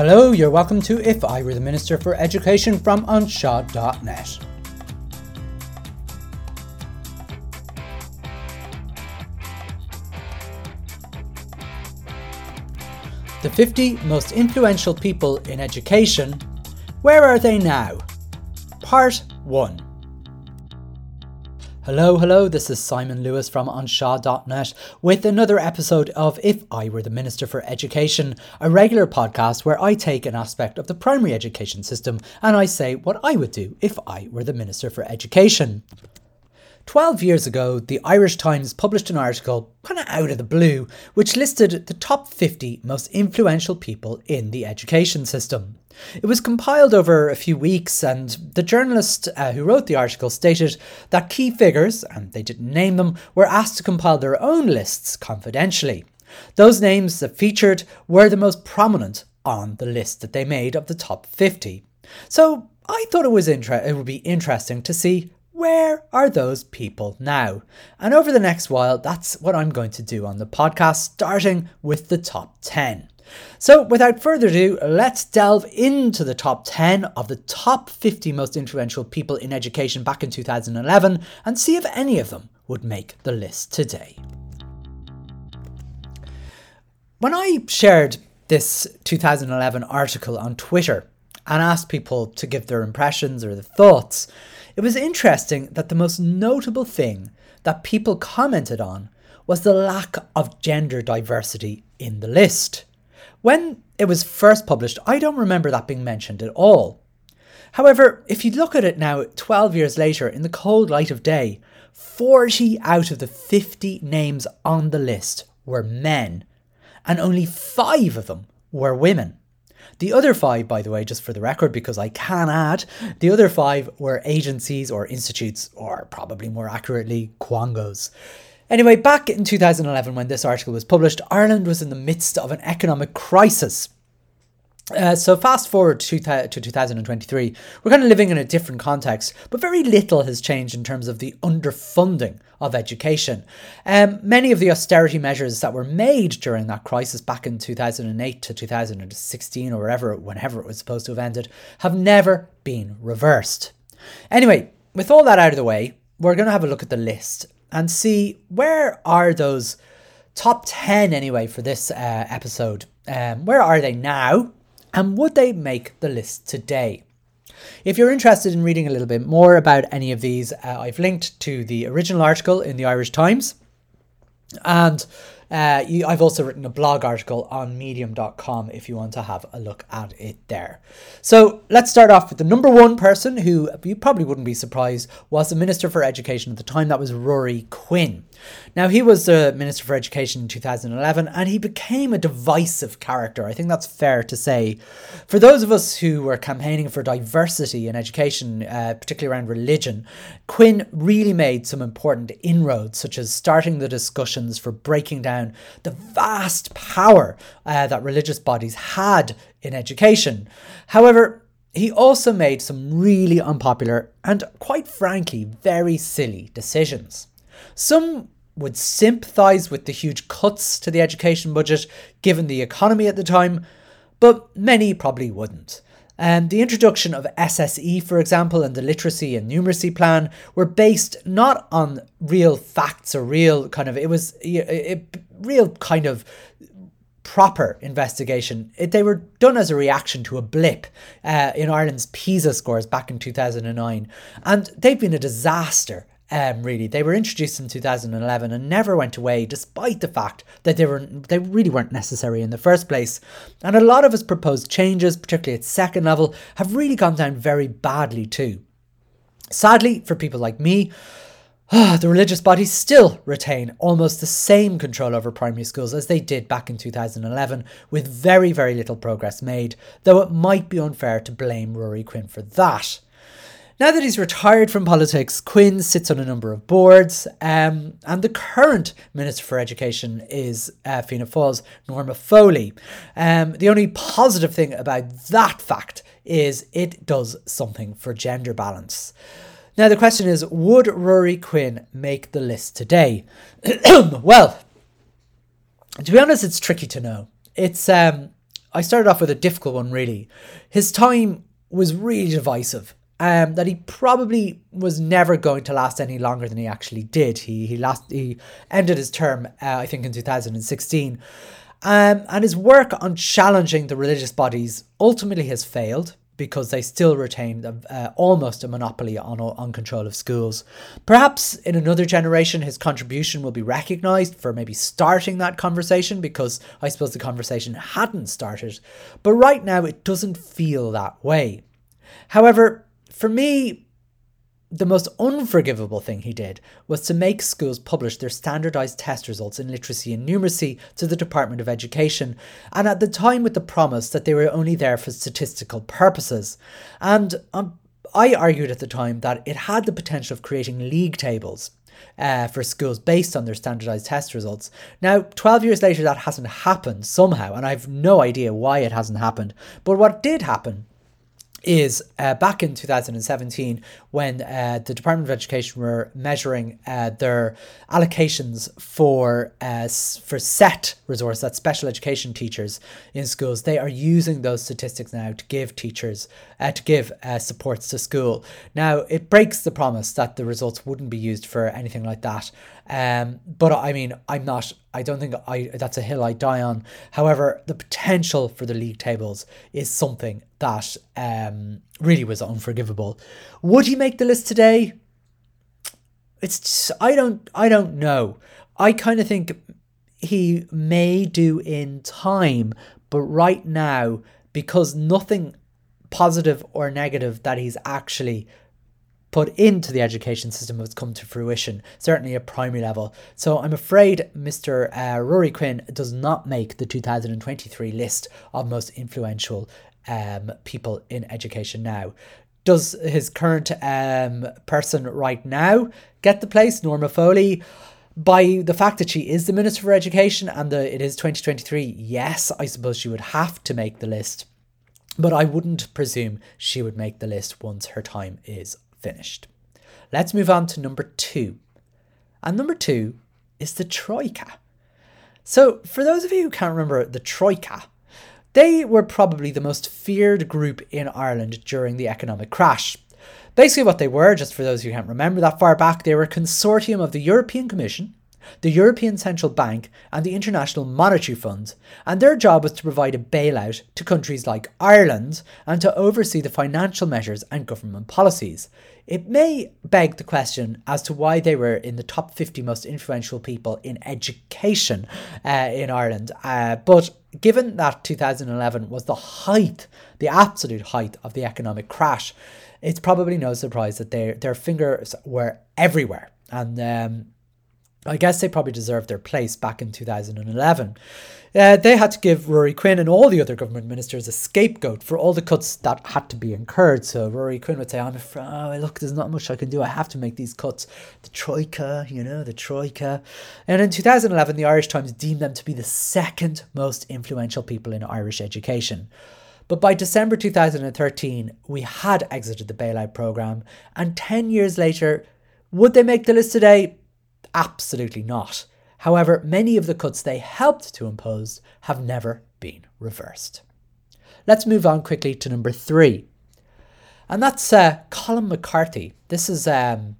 Hello, you're welcome to If I Were the Minister for Education from Anseo.net. The 50 most influential people in education. Where are they now? Part 1. Hello, hello, this is Simon Lewis from Anseo.net with another episode of If I Were the Minister for Education, a regular podcast where I take an aspect of the primary education system and I say what I would do if I were the Minister for Education. 12 years ago, the Irish Times published an article, kind of out of the blue, which listed the top 50 most influential people in the education system. It was compiled over a few weeks, and the journalist uh, who wrote the article stated that key figures, and they didn't name them, were asked to compile their own lists confidentially. Those names that featured were the most prominent on the list that they made of the top 50. So I thought it was inter- it would be interesting to see where are those people now? And over the next while, that's what I'm going to do on the podcast, starting with the top 10. So, without further ado, let's delve into the top 10 of the top 50 most influential people in education back in 2011 and see if any of them would make the list today. When I shared this 2011 article on Twitter and asked people to give their impressions or their thoughts, it was interesting that the most notable thing that people commented on was the lack of gender diversity in the list. When it was first published, I don't remember that being mentioned at all. However, if you look at it now, 12 years later, in the cold light of day, 40 out of the 50 names on the list were men, and only five of them were women. The other five, by the way, just for the record, because I can add, the other five were agencies or institutes, or probably more accurately, quangos. Anyway, back in 2011, when this article was published, Ireland was in the midst of an economic crisis. Uh, so fast forward to, to 2023, we're kind of living in a different context, but very little has changed in terms of the underfunding of education. Um, many of the austerity measures that were made during that crisis back in 2008 to 2016 or wherever, whenever it was supposed to have ended, have never been reversed. Anyway, with all that out of the way, we're going to have a look at the list and see where are those top 10 anyway for this uh, episode. Um, where are they now? And would they make the list today? If you're interested in reading a little bit more about any of these, uh, I've linked to the original article in the Irish Times. And uh, you, I've also written a blog article on medium.com if you want to have a look at it there. So let's start off with the number one person who you probably wouldn't be surprised was the Minister for Education at the time. That was Ruairi Quinn. Now, he was the Minister for Education in 2011 and he became a divisive character. I think that's fair to say. For those of us who were campaigning for diversity in education, uh, particularly around religion, Quinn really made some important inroads, such as starting the discussions for breaking down the vast power uh, that religious bodies had in education. However, he also made some really unpopular and, quite frankly, very silly decisions. Some would sympathise with the huge cuts to the education budget given the economy at the time, but many probably wouldn't. Um, the introduction of SSE, for example, and the literacy and numeracy plan were based not on real facts or real kind of, it was a, real kind of proper investigation. It, they were done as a reaction to a blip uh, in Ireland's PISA scores back in 2009, and they've been a disaster um, really, they were introduced in 2011 and never went away, despite the fact that they were they really weren't necessary in the first place. And a lot of his proposed changes, particularly at second level, have really gone down very badly too. Sadly, for people like me, the religious bodies still retain almost the same control over primary schools as they did back in 2011, with very, very little progress made, though it might be unfair to blame Ruairi Quinn for that. Now that he's retired from politics, Quinn sits on a number of boards, um, and the current Minister for Education is uh, Fianna Fáil's Norma Foley. Um, the only positive thing about that fact is it does something for gender balance. Now, the question is would Ruairi Quinn make the list today? well, to be honest, it's tricky to know. It's um, I started off with a difficult one, really. His time was really divisive. Um, that he probably was never going to last any longer than he actually did. He he last he ended his term, uh, I think, in 2016, um, and his work on challenging the religious bodies ultimately has failed because they still retain uh, almost a monopoly on, on control of schools. Perhaps in another generation, his contribution will be recognised for maybe starting that conversation because I suppose the conversation hadn't started. But right now, it doesn't feel that way. However, for me, the most unforgivable thing he did was to make schools publish their standardized test results in literacy and numeracy to the Department of Education, and at the time with the promise that they were only there for statistical purposes. And um, I argued at the time that it had the potential of creating league tables. Uh, for schools based on their standardized test results. Now, 12 years later, that hasn't happened somehow, and I've no idea why it hasn't happened. But what did happen is uh, back in 2017 when uh, the Department of Education were measuring uh, their allocations for uh, for set resource that special education teachers in schools. They are using those statistics now to give teachers uh, to give uh, supports to school. Now it breaks the promise that the results wouldn't be used for anything like that um, but I mean, I'm not. I don't think I that's a hill I die on. However, the potential for the league tables is something that um, really was unforgivable. Would he make the list today? It's just, I don't I don't know. I kind of think he may do in time, but right now because nothing positive or negative that he's actually put into the education system has come to fruition, certainly at primary level. So I'm afraid Mr. Uh, Ruairi Quinn does not make the 2023 list of most influential um, people in education now. Does his current um, person right now get the place, Norma Foley? By the fact that she is the Minister for Education and the, it is 2023, yes, I suppose she would have to make the list. But I wouldn't presume she would make the list once her time is finished. Let's move on to number two. And number two is the Troika. So, for those of you who can't remember the Troika, they were probably the most feared group in Ireland during the economic crash. Basically, what they were, just for those who can't remember that far back, they were a consortium of the European Commission, the European Central Bank, and the International Monetary Fund, and their job was to provide a bailout to countries like Ireland and to oversee the financial measures and government policies. It may beg the question as to why they were in the top 50 most influential people in education uh, in Ireland, uh, but given that 2011 was the height, the absolute height of the economic crash, it's probably no surprise that their their fingers were everywhere. And um, I guess they probably deserved their place back in 2011. Uh, they had to give Ruairi Quinn and all the other government ministers a scapegoat for all the cuts that had to be incurred. So Ruairi Quinn would say, I'm afraid, oh, look, there's not much I can do. I have to make these cuts. The Troika, you know, the Troika. And in 2011, the Irish Times deemed them to be the second most influential people in Irish education. But by December 2013, we had exited the bailout programme. And 10 years later, would they make the list today? Absolutely not. However, many of the cuts they helped to impose have never been reversed. Let's move on quickly to number three. And that's uh, Colm McCarthy. This is um,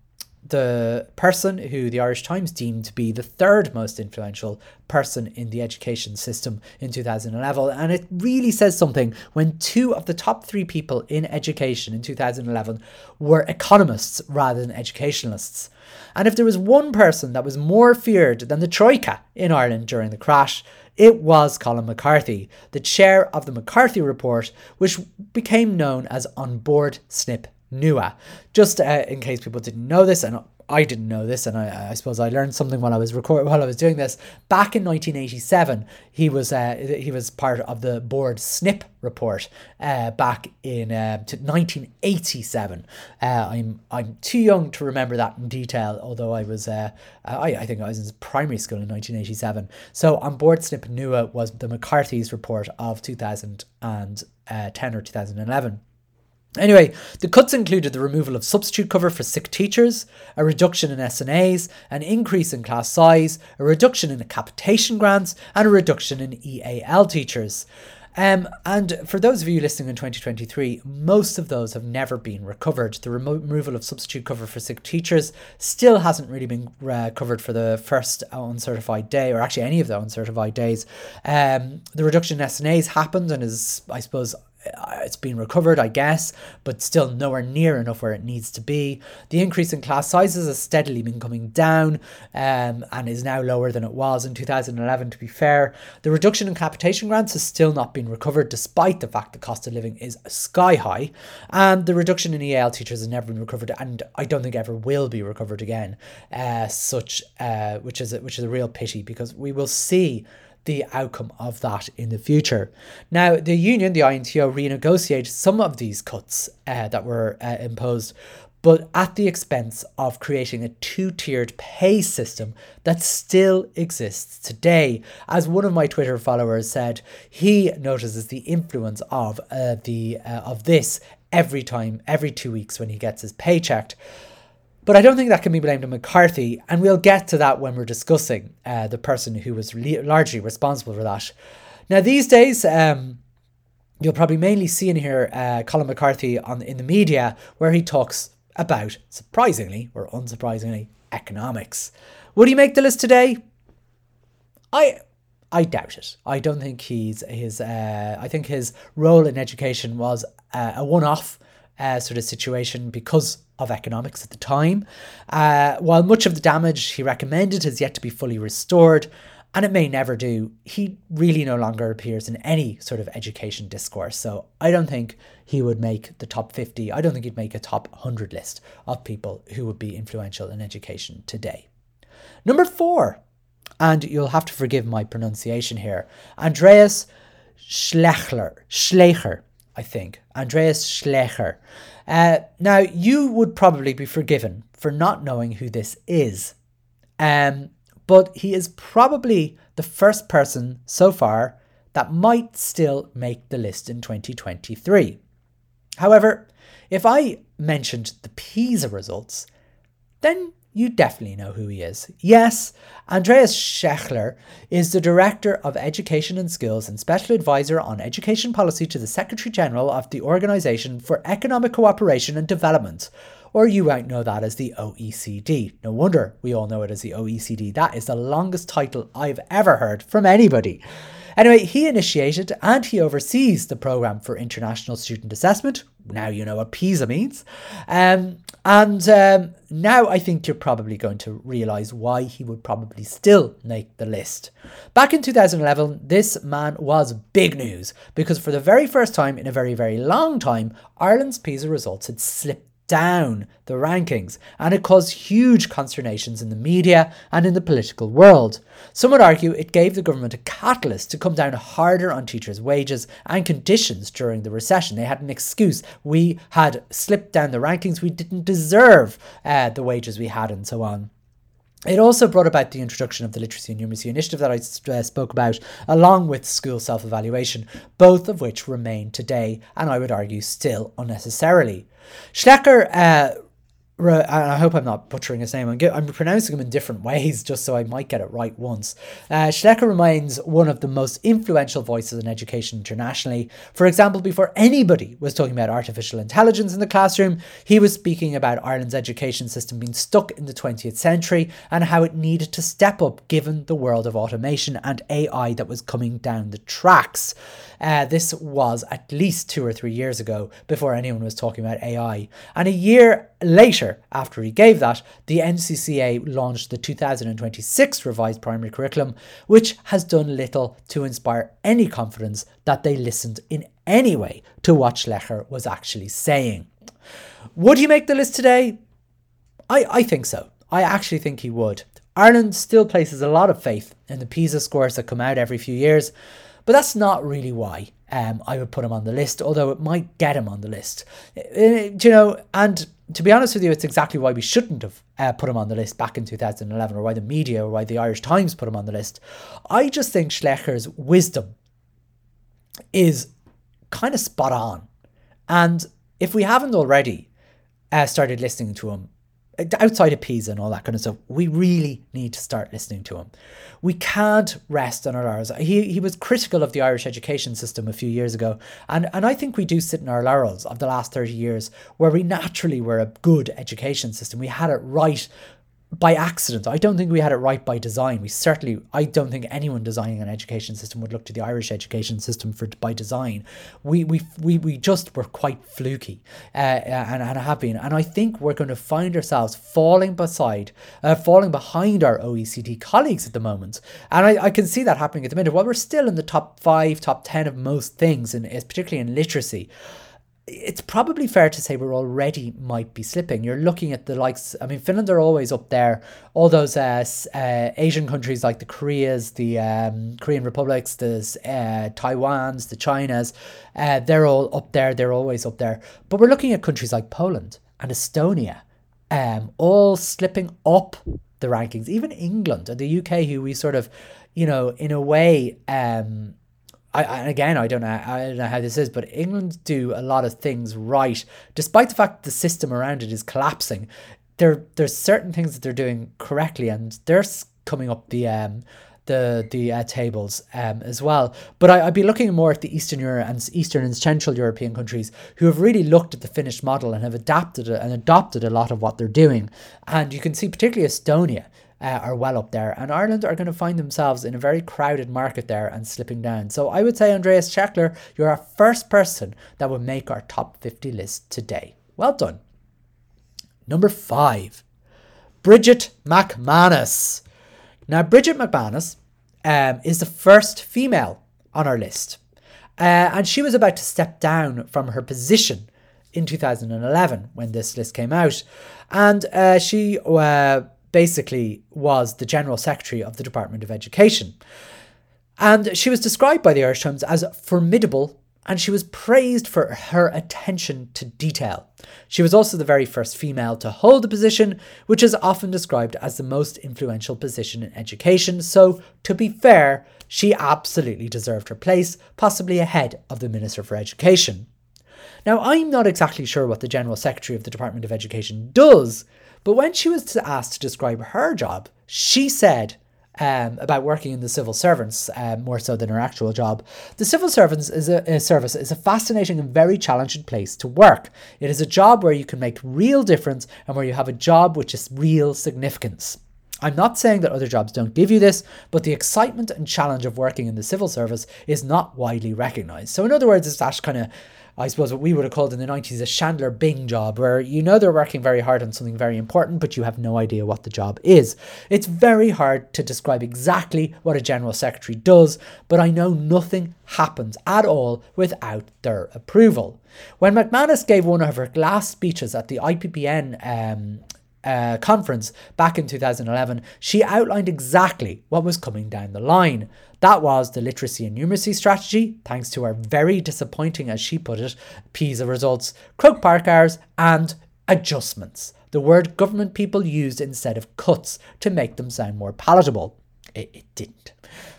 the person who the Irish Times deemed to be the third most influential person in the education system in 2011. And it really says something when two of the top three people in education in 2011 were economists rather than educationalists. And if there was one person that was more feared than the Troika in Ireland during the crash, it was Colm McCarthy, the chair of the McCarthy Report, which became known as An Bord Snip NUA. Just uh, in case people didn't know this, and I didn't know this, and I, I suppose I learned something while I was record while I was doing this. Back in 1987, he was uh, he was part of the Bord Snip report. Uh, back in uh, 1987, uh, I'm I'm too young to remember that in detail. Although I was uh, I I think I was in primary school in 1987. So An Bord Snip Nua was the McCarthy's report of 2010 uh, or 2011. Anyway, the cuts included the removal of substitute cover for sick teachers, a reduction in SNAs, an increase in class size, a reduction in capitation grants, and a reduction in EAL teachers. Um, and for those of you listening in 2023, most of those have never been recovered. The remo- removal of substitute cover for sick teachers still hasn't really been uh, covered for the first uncertified day, or actually any of the uncertified days. Um, the reduction in SNAs happened and is, I suppose, it's been recovered, I guess, but still nowhere near enough where it needs to be. The increase in class sizes has steadily been coming down um, and is now lower than it was in 2011, to be fair. The reduction in capitation grants has still not been recovered, despite the fact the cost of living is sky high. And the reduction in EAL teachers has never been recovered, and I don't think ever will be recovered again. Uh, such, uh, which is a, which is a real pity because we will see the outcome of that in the future. Now, the union, the INTO, renegotiated some of these cuts uh, that were uh, imposed, but at the expense of creating a two tiered pay system that still exists today. As one of my Twitter followers said, he notices the influence of uh, the uh, of this every time, every two weeks when he gets his pay checked. But I don't think that can be blamed on McCarthy, and we'll get to that when we're discussing uh, the person who was le- largely responsible for that. Now, these days, um, you'll probably mainly see in here uh, Colm McCarthy on in the media where he talks about, surprisingly or unsurprisingly, economics. Would he make the list today? I I doubt it. I don't think he's his. Uh, I think his role in education was uh, a one-off uh, sort of situation because of economics at the time. Uh, while much of the damage he recommended has yet to be fully restored, and it may never do, he really no longer appears in any sort of education discourse. So I don't think he would make the top 50. I don't think he'd make a top 100 list of people who would be influential in education today. Number four, and you'll have to forgive my pronunciation here, Andreas Schleicher. Schleicher I think. Andreas Schleicher. Uh, now, you would probably be forgiven for not knowing who this is. Um, but he is probably the first person so far that might still make the list in 2023. However, if I mentioned the PISA results, then you definitely know who he is. Yes, Andreas Schechler is the Director of Education and Skills and Special Advisor on Education Policy to the Secretary General of the Organisation for Economic Cooperation and Development, or you might know that as the OECD. No wonder we all know it as the OECD. That is the longest title I've ever heard from anybody. Anyway, he initiated and he oversees the Programme for International Student Assessment. Now you know what PISA means. Um, and um, now I think you're probably going to realise why he would probably still make the list. Back in 2011, this man was big news because for the very first time in a very, very long time, Ireland's PISA results had slipped down the rankings, and it caused huge consternations in the media and in the political world. Some would argue it gave the government a catalyst to come down harder on teachers' wages and conditions during the recession. They had an excuse. We had slipped down the rankings, we didn't deserve uh, the wages we had, and so on. It also brought about the introduction of the Literacy and Numeracy Initiative that I uh, spoke about, along with school self evaluation, both of which remain today, and I would argue still unnecessarily. Schleicher uh, I hope I'm not butchering his name. I'm, I'm pronouncing him in different ways just so I might get it right once. Uh, Schleicher remains one of the most influential voices in education internationally. For example, before anybody was talking about artificial intelligence in the classroom, he was speaking about Ireland's education system being stuck in the 20th century and how it needed to step up given the world of automation and AI that was coming down the tracks. Uh, this was at least two or three years ago before anyone was talking about AI. And a year later, after he gave that, the NCCA launched the 2026 revised primary curriculum, which has done little to inspire any confidence that they listened in any way to what Schleicher was actually saying. Would he make the list today? I, I think so. I actually think he would. Ireland still places a lot of faith in the PISA scores that come out every few years, but that's not really why um, I would put him on the list, although it might get him on the list. Uh, you know, and to be honest with you, it's exactly why we shouldn't have uh, put him on the list back in 2011, or why the media or why the Irish Times put him on the list. I just think Schleicher's wisdom is kind of spot on. And if we haven't already uh, started listening to him, outside of PISA and all that kind of stuff, we really need to start listening to him. We can't rest on our laurels. He, he was critical of the Irish education system a few years ago, and, and I think we do sit in our laurels of the last 30 years where we naturally were a good education system. We had it right by accident. I don't think we had it right by design. We certainly, I don't think anyone designing an education system would look to the Irish education system for by design. We we we, we just were quite fluky, uh, and, and have been. And I think we're going to find ourselves falling beside, uh, falling behind our OECD colleagues at the moment. And I, I can see that happening at the minute. While we're still in the top five, top ten of most things, and particularly in literacy it's probably fair to say we're already might be slipping. You're looking at the likes. I mean, Finland are always up there. All those uh, uh, Asian countries like the Koreas, the um, Korean republics, the uh, Taiwans, the Chinas, uh, they're all up there. They're always up there. But we're looking at countries like Poland and Estonia, um, all slipping up the rankings. Even England and the UK, who we sort of, you know, in a way, um, I, again, I don't know. I don't know how this is, but England do a lot of things right, despite the fact the system around it is collapsing. There, there's certain things that they're doing correctly, and they're coming up the um, the the uh, tables um, as well. But I, I'd be looking more at the Eastern Europe and Eastern and Central European countries who have really looked at the Finnish model and have adapted and adopted a lot of what they're doing. And you can see particularly Estonia uh, are well up there. And Ireland are going to find themselves in a very crowded market there and slipping down. So I would say, Andreas Schechler, you're our first person that would make our top 50 list today. Well done. Number five, Brigid McManus. Now, Brigid McManus um, is the first female on our list. Uh, and she was about to step down from her position in 2011 when this list came out. And uh, she uh, basically was the General Secretary of the Department of Education. And she was described by the Irish Times as formidable and she was praised for her attention to detail. She was also the very first female to hold the position, which is often described as the most influential position in education. So, to be fair, she absolutely deserved her place, possibly ahead of the Minister for Education. Now, I'm not exactly sure what the General Secretary of the Department of Education does, but when she was asked to describe her job, she said um, about working in the civil servants um, more so than her actual job. The civil servants is a, a, service is a fascinating and very challenging place to work. It is a job where you can make real difference and where you have a job which is real significance. I'm not saying that other jobs don't give you this, but the excitement and challenge of working in the civil service is not widely recognised. So, in other words, it's that kind of I suppose what we would have called in the 90s a Chandler Bing job, where you know they're working very hard on something very important, but you have no idea what the job is. It's very hard to describe exactly what a General Secretary does, but I know nothing happens at all without their approval. When McManus gave one of her last speeches at the IPPN um, uh, conference back in 2011, she outlined exactly what was coming down the line. That was the literacy and numeracy strategy, thanks to our very disappointing, as she put it, PISA results, Croke Park hours, and adjustments. The word government people used instead of cuts to make them sound more palatable. It, it didn't.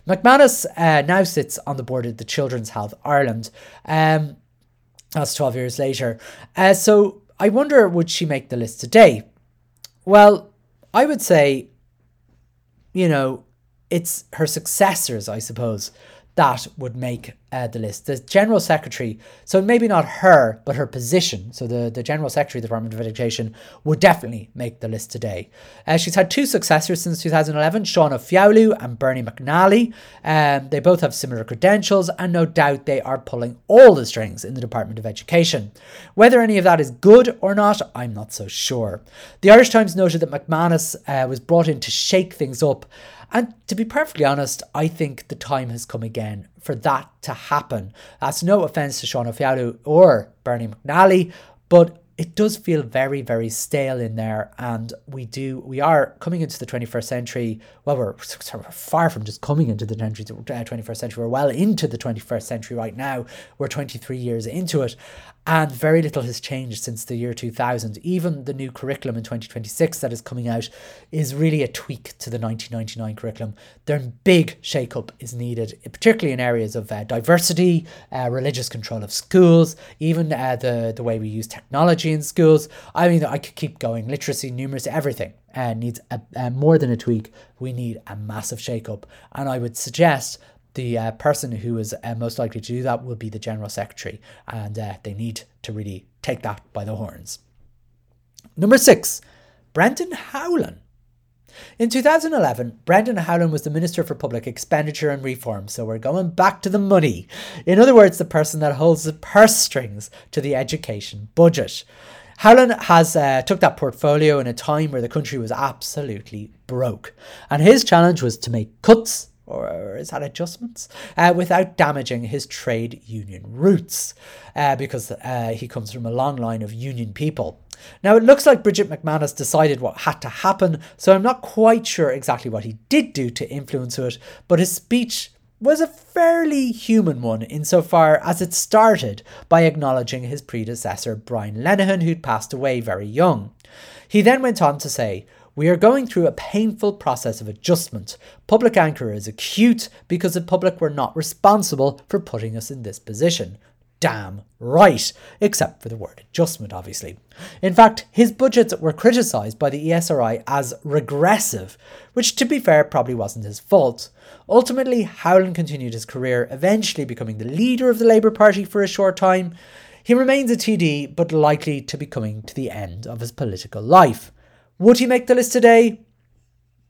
McManus uh, now sits on the board of the Children's Health Ireland. Um, that's 12 years later. Uh, so I wonder would she make the list today? Well, I would say, you know, it's her successors, I suppose, that would make uh, the list. The General Secretary, so maybe not her, but her position, so the, the General Secretary of the Department of Education, would definitely make the list today. Uh, she's had two successors since 2011, Sean Fiallu and Bernie McNally. Um, they both have similar credentials, and no doubt they are pulling all the strings in the Department of Education. Whether any of that is good or not, I'm not so sure. The Irish Times noted that McManus uh, was brought in to shake things up and to be perfectly honest, I think the time has come again for that to happen. That's no offence to Sean Fiallu or Bernie McNally, but it does feel very, very stale in there. And we do, we are coming into the 21st century. Well, we're far from just coming into the 21st uh, century. We're well into the 21st century right now. We're 23 years into it. And very little has changed since the year 2000. Even the new curriculum in 2026 that is coming out is really a tweak to the 1999 curriculum. Their big shake-up is needed, particularly in areas of uh, diversity, uh, religious control of schools, even uh, the, the way we use technology in schools. I mean, I could keep going. Literacy, numeracy, everything uh, needs a, more than a tweak. We need a massive shake up. And I would suggest the uh, person who is uh, most likely to do that will be the General Secretary. And uh, they need to really take that by the horns. Number six, Brendan Howlin. In 2011, Brendan Howlin was the Minister for Public Expenditure and Reform, so we're going back to the money. In other words, the person that holds the purse strings to the education budget. Howlin has uh, took that portfolio in a time where the country was absolutely broke, and his challenge was to make cuts or is that adjustments uh, without damaging his trade union roots uh, because uh, he comes from a long line of union people. Now, it looks like Brigid McManus decided what had to happen, so I'm not quite sure exactly what he did do to influence it, but his speech was a fairly human one insofar as it started by acknowledging his predecessor, Brian Lenihan, who'd passed away very young. He then went on to say, we are going through a painful process of adjustment. Public anger is acute because the public were not responsible for putting us in this position damn right, except for the word adjustment, obviously. In fact, his budgets were criticised by the ESRI as regressive, which, to be fair, probably wasn't his fault. Ultimately, Howlin continued his career, eventually becoming the leader of the Labour Party for a short time. He remains a TD, but likely to be coming to the end of his political life. Would he make the list today?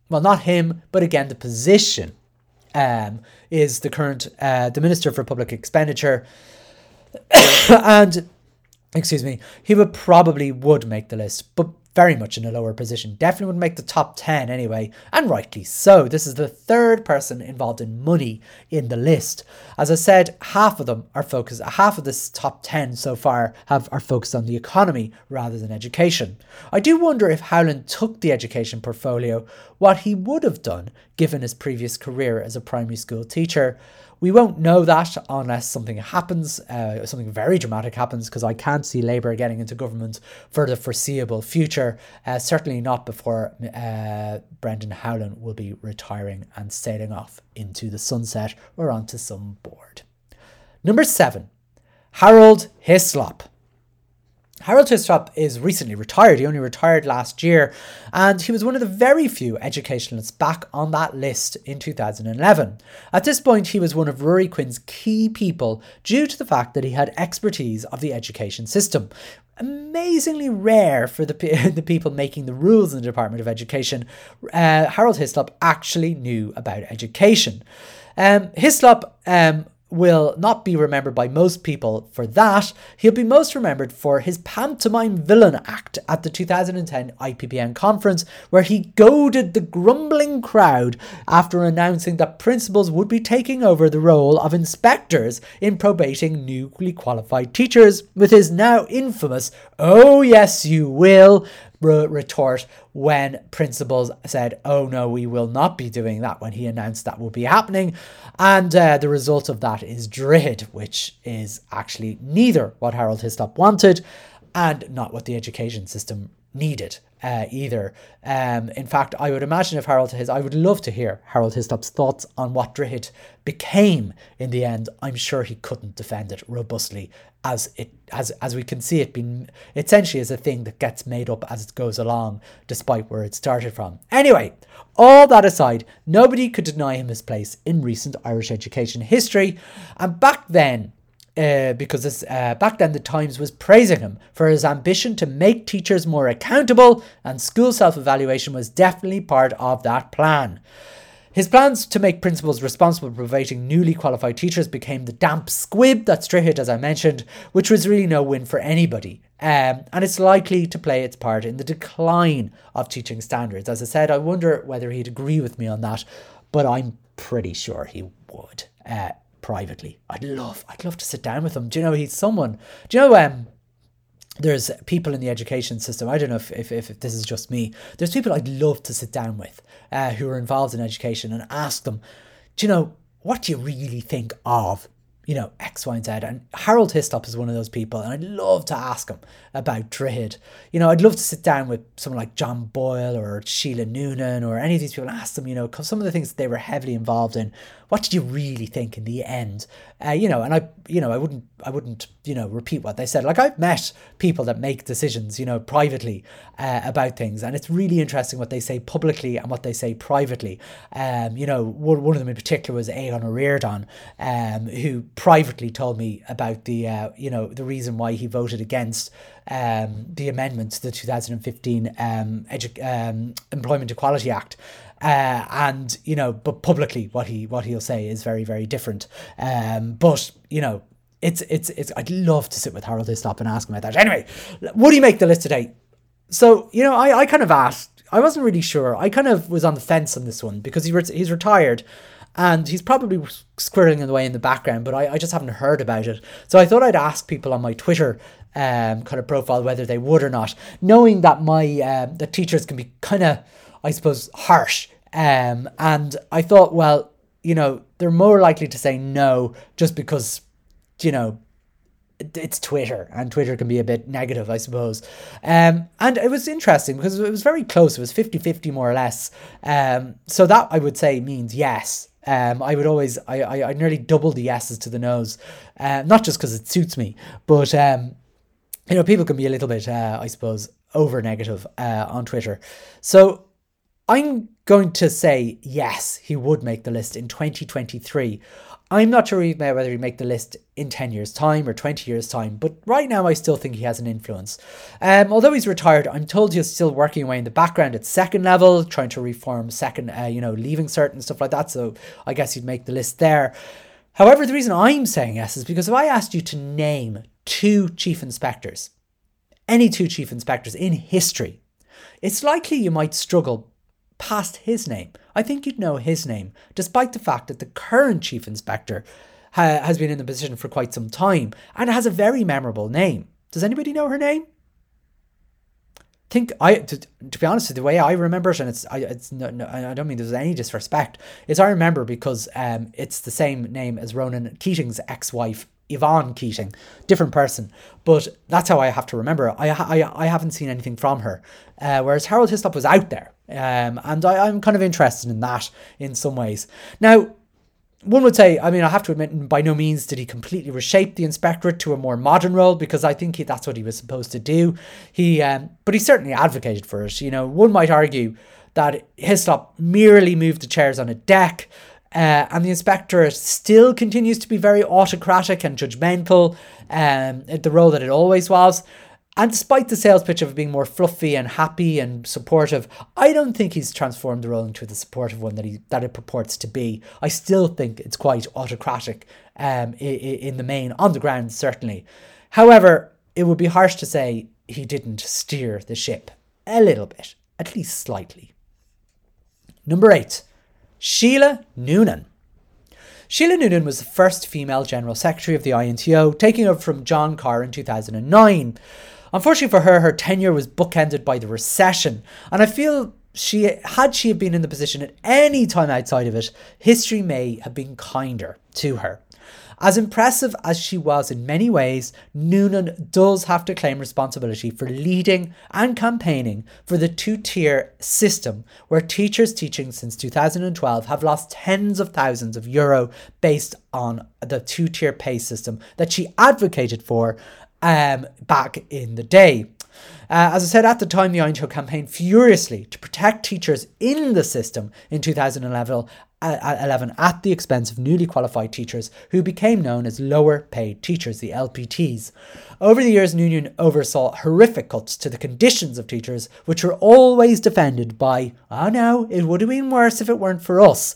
Well, not him, but again, the position um, is the current uh, the Minister for Public Expenditure. and excuse me, he would probably would make the list, but very much in a lower position. Definitely would make the top 10 anyway, and rightly so. This is the third person involved in money in the list. As I said, half of them are focused, half of this top 10 so far have are focused on the economy rather than education. I do wonder if Howlin took the education portfolio, what he would have done given his previous career as a primary school teacher. We won't know that unless something happens, uh, something very dramatic happens, because I can't see Labour getting into government for the foreseeable future. Uh, certainly not before uh, Brendan Howlin will be retiring and sailing off into the sunset or onto some board. Number seven, Harold Hislop. Harold Hislop is recently retired. He only retired last year, and he was one of the very few educationalists back on that list in 2011. At this point, he was one of Ruairi Quinn's key people due to the fact that he had expertise of the education system. Amazingly rare for the, the people making the rules in the Department of Education, uh, Harold Hislop actually knew about education. Um, Hislop um, will not be remembered by most people for that. He'll be most remembered for his pantomime villain act at the 2010 IPPN conference, where he goaded the grumbling crowd after announcing that principals would be taking over the role of inspectors in probating newly qualified teachers with his now infamous, oh yes you will, retort when principals said, oh no, we will not be doing that when he announced that will be happening. And uh, the result of that is Droichead, which is actually neither what Harold Hislop wanted and not what the education system needed uh, either. Um, in fact, I would imagine if Harold his, I would love to hear Harold Hislop's thoughts on what Droichead became in the end. I'm sure he couldn't defend it robustly as it as as we can see it being essentially as a thing that gets made up as it goes along, despite where it started from. Anyway, all that aside, nobody could deny him his place in recent Irish education history, and back then uh, because this, uh, back then the Times was praising him for his ambition to make teachers more accountable, and school self evaluation was definitely part of that plan. His plans to make principals responsible for providing newly qualified teachers became the damp squib that Strihit, as I mentioned, which was really no win for anybody. Um, and it's likely to play its part in the decline of teaching standards. As I said, I wonder whether he'd agree with me on that, but I'm pretty sure he would. Uh, privately. I'd love, I'd love to sit down with him. Do you know he's someone? Do you know um? There's people in the education system. I don't know if, if, if this is just me. There's people I'd love to sit down with uh, who are involved in education and ask them, do you know, what do you really think of you know, X, Y, and Z. And Harold Hislop is one of those people, and I'd love to ask him about Droichead. You know, I'd love to sit down with someone like John Boyle or Sheila Noonan or any of these people and ask them, you know, some of the things that they were heavily involved in what did you really think in the end? Uh, you know, and I, you know, I wouldn't, I wouldn't, you know, repeat what they said. Like I've met people that make decisions, you know, privately uh, about things, and it's really interesting what they say publicly and what they say privately. Um, you know, one, one of them in particular was Ó Ríordáin, um, who privately told me about the, uh, you know, the reason why he voted against um, the amendment to the 2015 um, Edu- um, Employment Equality Act. Uh, and you know, but publicly, what he what he'll say is very very different. Um, but you know, it's it's it's. I'd love to sit with Harold Hislop and ask him about that. Anyway, would he make the list today? So you know, I I kind of asked. I wasn't really sure. I kind of was on the fence on this one because he re- he's retired and he's probably squirreling away in the background, but I, I just haven't heard about it. So I thought I'd ask people on my Twitter um, kind of profile whether they would or not, knowing that my the teachers can be kind of, I suppose, harsh. Um, and I thought, well, you know, they're more likely to say no just because, you know, it's Twitter, and Twitter can be a bit negative, I suppose. Um, and it was interesting because it was very close. It was 50 50 more or less. Um, so that I would say means yes. Um, I would always, I, I, I nearly double the yeses to the no's, uh, not just because it suits me, but um, you know, people can be a little bit, uh, I suppose, over negative uh, on Twitter. So I'm going to say yes, he would make the list in 2023. I'm not sure whether he'd make the list in 10 years' time or 20 years' time, but right now I still think he has an influence. Um, although he's retired, I'm told he's still working away in the background at second level, trying to reform second, uh, you know, leaving certain stuff like that. So I guess he'd make the list there. However, the reason I'm saying yes is because if I asked you to name two chief inspectors, any two chief inspectors in history, it's likely you might struggle past his name. I think you'd know his name, despite the fact that the current chief inspector ha- has been in the position for quite some time and has a very memorable name. Does anybody know her name? Think I to, to be honest, the way I remember it, and it's I it's no, no I don't mean there's any disrespect. Is I remember because um it's the same name as Ronan Keating's ex-wife Yvonne Keating, different person, but that's how I have to remember. I I, I haven't seen anything from her, uh, whereas Harold Hislop was out there, um, and I, I'm kind of interested in that in some ways. Now, one would say, I mean, I have to admit, by no means did he completely reshape the inspectorate to a more modern role because I think he, that's what he was supposed to do. He, um, but he certainly advocated for it. You know, one might argue that Hislop merely moved the chairs on a deck uh, and the inspectorate still continues to be very autocratic and judgmental, um, the role that it always was. And despite the sales pitch of being more fluffy and happy and supportive, I don't think he's transformed the role into the supportive one that he that it purports to be. I still think it's quite autocratic um, in, in the main, on the ground certainly. However, it would be harsh to say he didn't steer the ship a little bit, at least slightly. Number eight, Sheila Noonan. Sheila Noonan was the first female General Secretary of the INTO, taking over from John Carr in 2009. Unfortunately for her, her tenure was bookended by the recession, and I feel she had she been in the position at any time outside of it, history may have been kinder to her. As impressive as she was in many ways, Noonan does have to claim responsibility for leading and campaigning for the two tier system where teachers teaching since 2012 have lost tens of thousands of euro based on the two tier pay system that she advocated for um, back in the day. Uh, as I said at the time, the INTO campaigned furiously to protect teachers in the system in 2011 11 at the expense of newly qualified teachers who became known as lower paid teachers, the LPTs. Over the years, Noonan oversaw horrific cuts to the conditions of teachers, which were always defended by, oh no, it would have been worse if it weren't for us.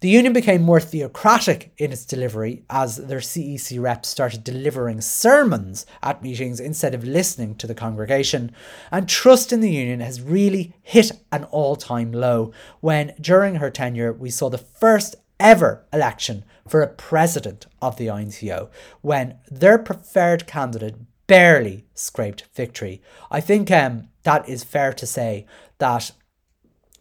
The union became more theocratic in its delivery as their CEC reps started delivering sermons at meetings instead of listening to the congregation. And trust in the union has really hit an all time low when, during her tenure, we saw the first ever election for a president of the INTO when their preferred candidate barely scraped victory. I think um, that is fair to say that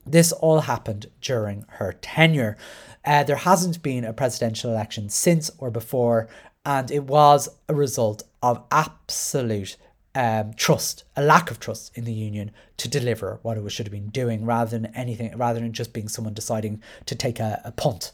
this all happened during her tenure. Uh, there hasn't been a presidential election since or before, and it was a result of absolute um, trust, a lack of trust in the union to deliver what it should have been doing, rather than anything, rather than just being someone deciding to take a, a punt.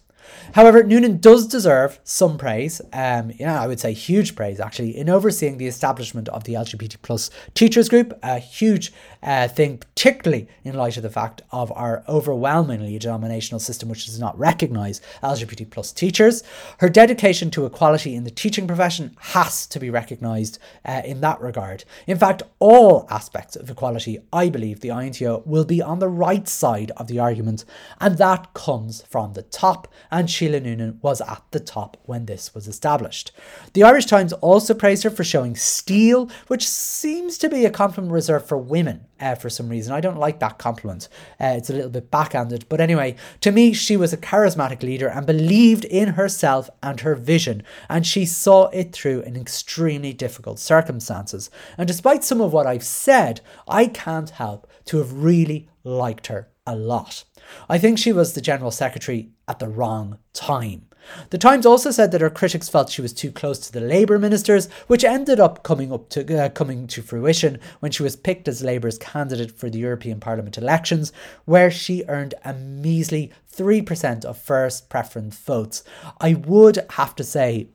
However, Noonan does deserve some praise, um, yeah, I would say huge praise actually, in overseeing the establishment of the LGBT plus teachers group, a huge uh, thing, particularly in light of the fact of our overwhelmingly denominational system, which does not recognise LGBT plus teachers. Her dedication to equality in the teaching profession has to be recognised uh, in that regard. In fact, all aspects of equality, I believe the INTO will be on the right side of the argument, and that comes from the top, and Sheila Nunan was at the top when this was established. The Irish Times also praised her for showing steel, which seems to be a compliment reserved for women uh, for some reason. I don't like that compliment. Uh, it's a little bit backhanded. But anyway, to me, she was a charismatic leader and believed in herself and her vision, and she saw it through in extremely difficult circumstances. And despite some of what I've said, I can't help to have really liked her a lot. I think she was the General Secretary at the wrong time. The Times also said that her critics felt she was too close to the Labour ministers, which ended up coming up to uh, coming to fruition when she was picked as Labour's candidate for the European Parliament elections, where she earned a measly 3% of first preference votes. I would have to say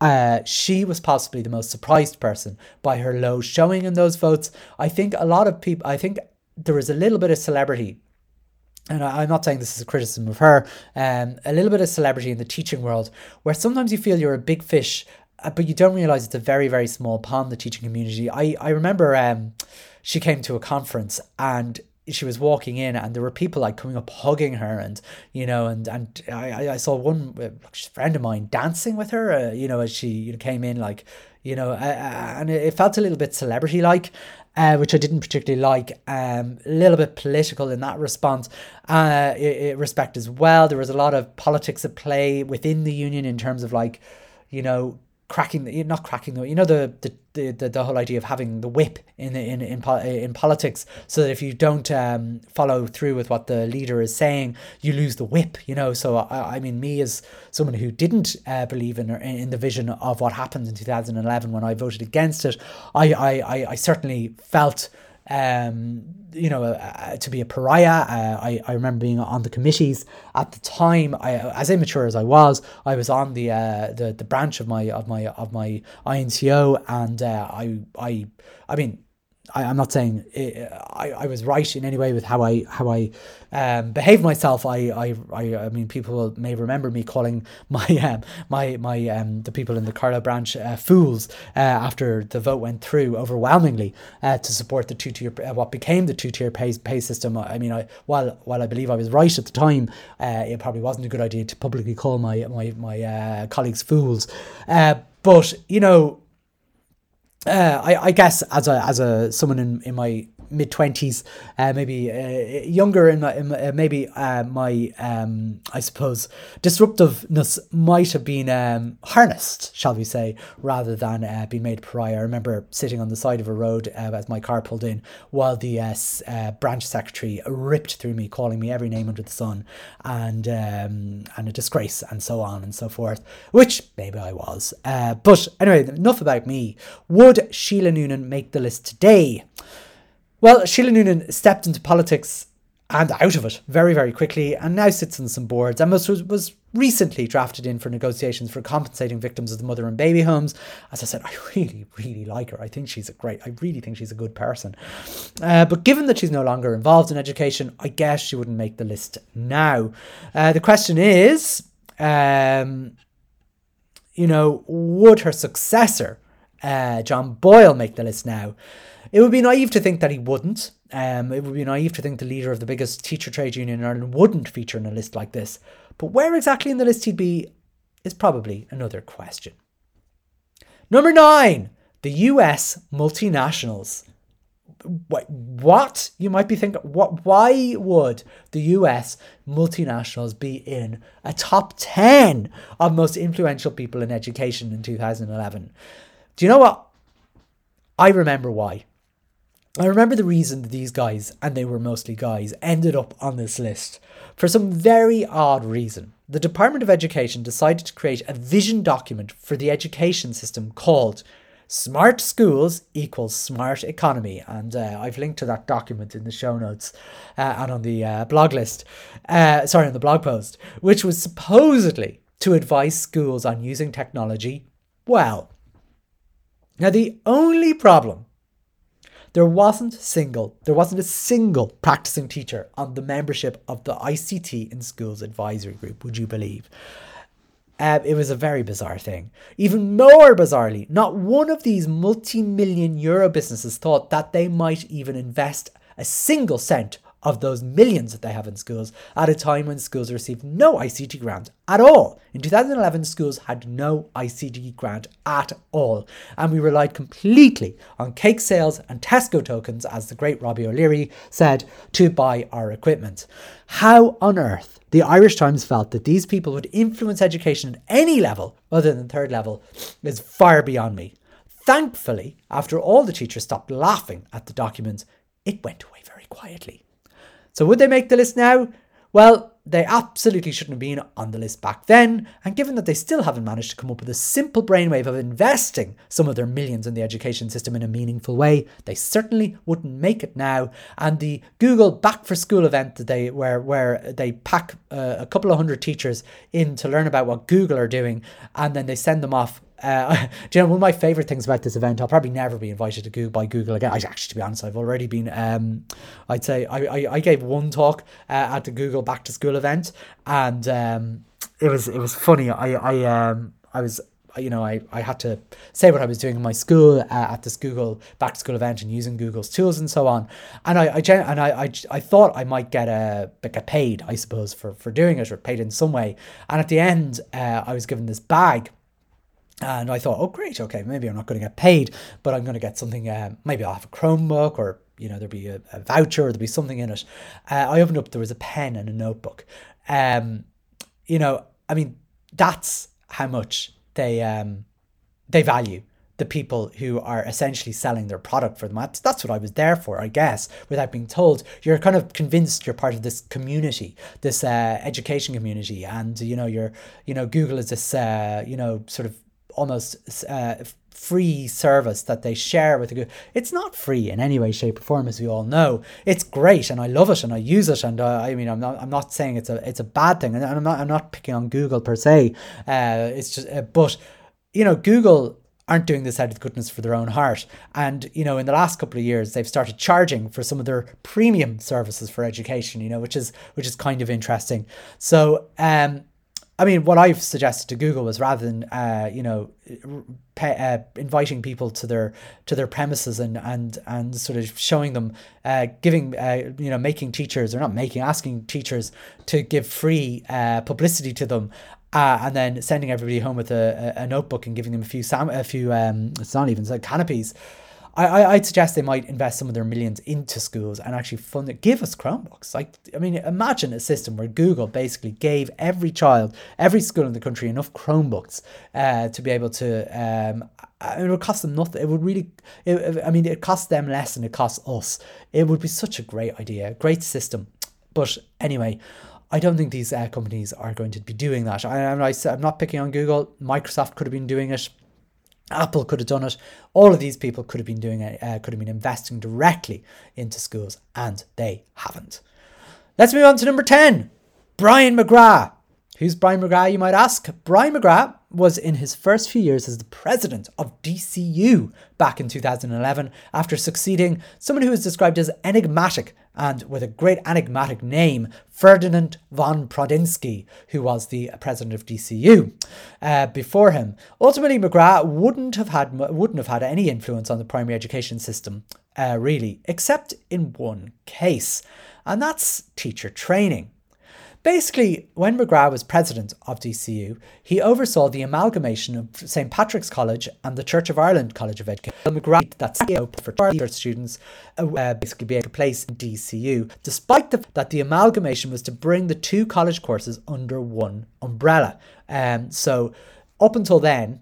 uh, she was possibly the most surprised person by her low showing in those votes. I think a lot of people, I think there was a little bit of celebrity and I'm not saying this is a criticism of her, um, a little bit of celebrity in the teaching world, where sometimes you feel you're a big fish, uh, but you don't realize it's a very, very small pond, the teaching community. I, I remember um, she came to a conference and she was walking in and there were people like coming up hugging her and you know and and I, I saw one uh, friend of mine dancing with her uh, you know as she came in like you know uh, uh and it felt a little bit celebrity like uh, which I didn't particularly like. Um, a little bit political in that response, uh, respect as well. There was a lot of politics at play within the union in terms of like, you know, cracking the not cracking the you know the the, the, the whole idea of having the whip in in in, in politics so that if you don't um, follow through with what the leader is saying you lose the whip you know? So I, I mean me as someone who didn't uh, believe in in the vision of what happened in 2011 when I voted against it I I, I certainly felt um, you know, uh, to be a pariah. Uh, I, I remember being on the committees at the time. I, as immature as I was, I was on the uh, the the branch of my of my of my INTO, and uh, I I I mean I, am not saying it, I, I was right in any way with how I how I um, behaved myself. I, I I I mean people may remember me calling my um, my my um, the people in the Carlow branch uh, fools uh, after the vote went through overwhelmingly uh, to support the two tier uh, what became the two tier pay pay system. I mean I while while I believe I was right at the time, uh, it probably wasn't a good idea to publicly call my my my uh, colleagues fools. but you know uh, I, I guess as a as a someone in, in my mid twenties, uh, maybe uh, younger my uh, maybe uh, my um, I suppose disruptiveness might have been um, harnessed, shall we say, rather than uh, being made pariah. I remember sitting on the side of a road uh, as my car pulled in, while the branch secretary ripped through me, calling me every name under the sun, and um, and a disgrace, and so on and so forth. Which maybe I was, but anyway, enough about me. Would Sheila Nunan make the list today? Well, Sheila Nunan stepped into politics and out of it very, very quickly and now sits on some boards and was, was recently drafted in for negotiations for compensating victims of the mother and baby homes. As I said, I really, really like her. I think she's a great, I really think she's a good person. Uh, but given that she's no longer involved in education, I guess she wouldn't make the list now. Uh, the question is, um, you know, would her successor, uh, John Boyle, make the list now? It would be naive to think that he wouldn't. Um, it would be naive to think the leader of the biggest teacher trade union in Ireland wouldn't feature in a list like this. But where exactly in the list he'd be is probably another question. Number nine, the US multinationals. What? You might be thinking, what? why would the US multinationals be in a top 10 of most influential people in education in 2011? Do you know what? I remember why. I remember the reason that these guys, and they were mostly guys, ended up on this list. For some very odd reason, the Department of Education decided to create a vision document for the education system called Smart schools equals smart economy. And uh, I've linked to that document in the show notes uh, and on the uh, blog list, uh, sorry, on the blog post, which was supposedly to advise schools on using technology well. Now, the only problem there wasn't single there wasn't a single practicing teacher on the membership of the ICT in schools advisory group would you believe uh, it was a very bizarre thing. Even more bizarrely, not one of these multi million euro businesses thought that they might even invest a single cent of those millions that they have in schools at a time when schools received no ICT grant at all. In 2011, schools had no ICT grant at all, and we relied completely on cake sales and Tesco tokens, as the great Robbie O'Leary said, to buy our equipment. How on earth the Irish Times felt that these people would influence education at any level other than third level is far beyond me. Thankfully, after all the teachers stopped laughing at the document, it went away very quietly. So would they make the list now? Well, they absolutely shouldn't have been on the list back then, and given that they still haven't managed to come up with a simple brainwave of investing some of their millions in the education system in a meaningful way, they certainly wouldn't make it now. And the Google Back for School event that they where where they pack uh, a couple of hundred teachers in to learn about what Google are doing, and then they send them off uh, do you know one of my favorite things about this event? I'll probably never be invited to Google by Google again. I actually, to be honest, I've already been. Um, I'd say I, I, I gave one talk uh, at the Google Back to School event, and um, it was it was funny. I I um I was you know, I, I had to say what I was doing in my school uh, at this Google back to school event and using Google's tools and so on. And I, I and I, I, I thought I might get a get paid, I suppose, for, for doing it or paid in some way. And at the end, uh, I was given this bag and I thought, oh, great, okay, maybe I'm not going to get paid, but I'm going to get something. Uh, maybe I'll have a Chromebook, or you know, there'll be a, a voucher, or there'll be something in it. Uh, I opened up, there was a pen and a notebook. Um, you know, I mean, that's how much they um, they value the people who are essentially selling their product for them. That's, that's what I was there for, I guess, without being told. You're kind of convinced you're part of this community, this uh, education community, and you know, you're, you know, Google is this, uh, you know, sort of almost uh, free service that they share with the good. It's not free in any way, shape, or form, as we all know. It's great, and I love it, and I use it, and uh, I mean, I'm not, I'm not saying it's a, it's a bad thing, and I'm not, I'm not picking on Google per se. Uh, it's just, uh, but you know, Google aren't doing this out of goodness for their own heart. And, you know, in the last couple of years, they've started charging for some of their premium services for education, you know, which is, which is kind of interesting. So, um, I mean, what I've suggested to Google was rather than uh, you know pay, uh, inviting people to their to their premises and and and sort of showing them, uh, giving uh, you know making teachers or not making asking teachers to give free uh, publicity to them. Uh, and then sending everybody home with a, a, notebook and giving them a few sam- a few um it's not even it's like canopies I, I, would suggest they might invest some of their millions into schools and actually fund it. Give us Chromebooks. Like, I mean, imagine a system where Google basically gave every child, every school in the country enough Chromebooks uh, to be able to. Um, it would cost them nothing. It would really. It, I mean, it costs them less than it costs us. It would be such a great idea, great system. But anyway, I don't think these uh, companies are going to be doing that. I, I'm not picking on Google. Microsoft could have been doing it. Apple could have done it. All of these people could have been doing it, uh, could have been investing directly into schools, and they haven't. Let's move on to number 10 Brian MacCraith. Who's Brian MacCraith, you might ask? Brian MacCraith was in his first few years as the president of DCU back in 2011 after succeeding someone who is described as enigmatic and with a great enigmatic name, Ferdinand von Prondzynski, who was the president of DCU uh, before him. Ultimately, MacCraith wouldn't have had wouldn't have had any influence on the primary education system, uh, really, except in one case, and that's teacher training. Basically, when MacCraith was president of DCU, he oversaw the amalgamation of St Patrick's College and the Church of Ireland College of Education. MacCraith, that's for church students, uh, basically be able to place in DCU, despite the that the amalgamation was to bring the two college courses under one umbrella. Um, so up until then,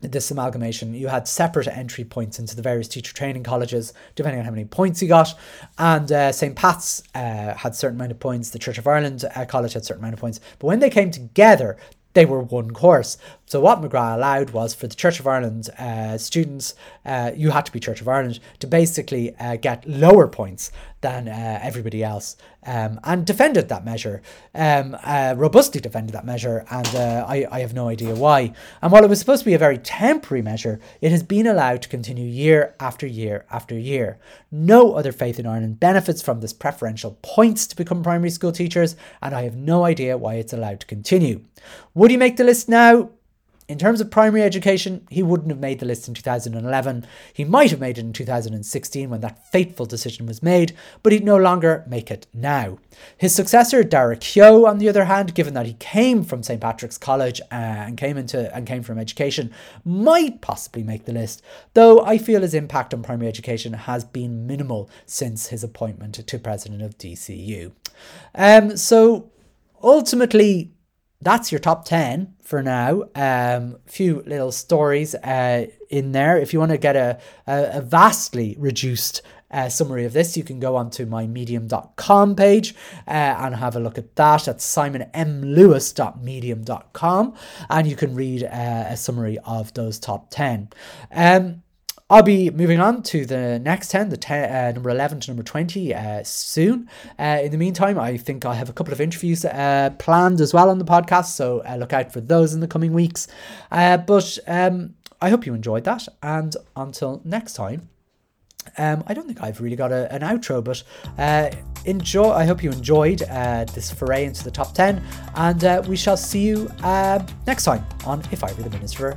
this amalgamation, you had separate entry points into the various teacher training colleges, depending on how many points you got. And uh, St. Pat's uh, had certain amount of points, the Church of Ireland uh, College had certain amount of points. But when they came together, they were one course. So what MacCraith allowed was for the Church of Ireland uh, students, uh, you had to be Church of Ireland to basically uh, get lower points than uh, everybody else, um, and defended that measure, um, uh, robustly defended that measure, and uh, I, I have no idea why. And while it was supposed to be a very temporary measure, it has been allowed to continue year after year after year. No other faith in Ireland benefits from this preferential points to become primary school teachers, and I have no idea why it's allowed to continue. Would he make the list now? In terms of primary education, he wouldn't have made the list in 2011. He might have made it in 2016 when that fateful decision was made, but he'd no longer make it now. His successor, Daire Keogh, on the other hand, given that he came from St Patrick's College and came into and came from education, might possibly make the list, though I feel his impact on primary education has been minimal since his appointment to president of DCU. Um, so ultimately, that's your top 10 for now. A um, few little stories uh, in there. If you want to get a, a, a vastly reduced uh, summary of this, you can go onto my medium.com page uh, and have a look at that at simonmlewis.medium.com and you can read uh, a summary of those top 10. Um, I'll be moving on to the next 10, the 10, uh, number 11 to number 20 uh, soon. Uh, in the meantime, I think I have a couple of interviews uh, planned as well on the podcast, so uh, look out for those in the coming weeks. Uh, but um, I hope you enjoyed that, and until next time. Um, I don't think I've really got a, an outro, but uh, enjoy. I hope you enjoyed uh, this foray into the top 10, and uh, we shall see you next time on If I Were the Minister.